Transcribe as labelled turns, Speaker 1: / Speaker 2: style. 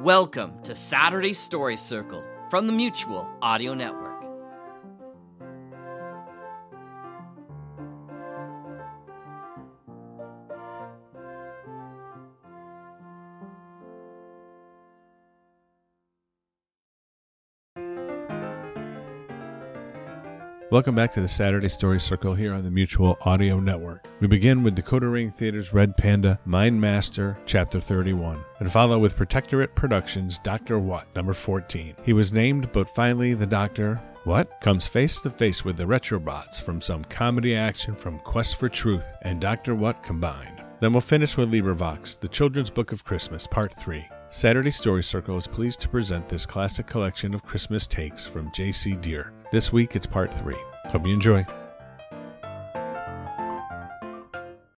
Speaker 1: Welcome to Saturday Story Circle from the Mutual Audio Network.
Speaker 2: Welcome back to the Saturday Story Circle here on the Mutual Audio Network. We begin with Decoder Ring Theater's Red Panda, Mind Master, Chapter 31, and follow with Protectorate Productions' Dr. What, number 14. He was named, but finally the Doctor, what? Comes face to face with the Retrobots from some comedy action from Quest for Truth and Dr. What combined. Then we'll finish with LibriVox, The Children's Book of Christmas, Part 3. Saturday Story Circle is pleased to present this classic collection of Christmas takes from J.C. Dier. This week it's part 3. Hope you enjoy.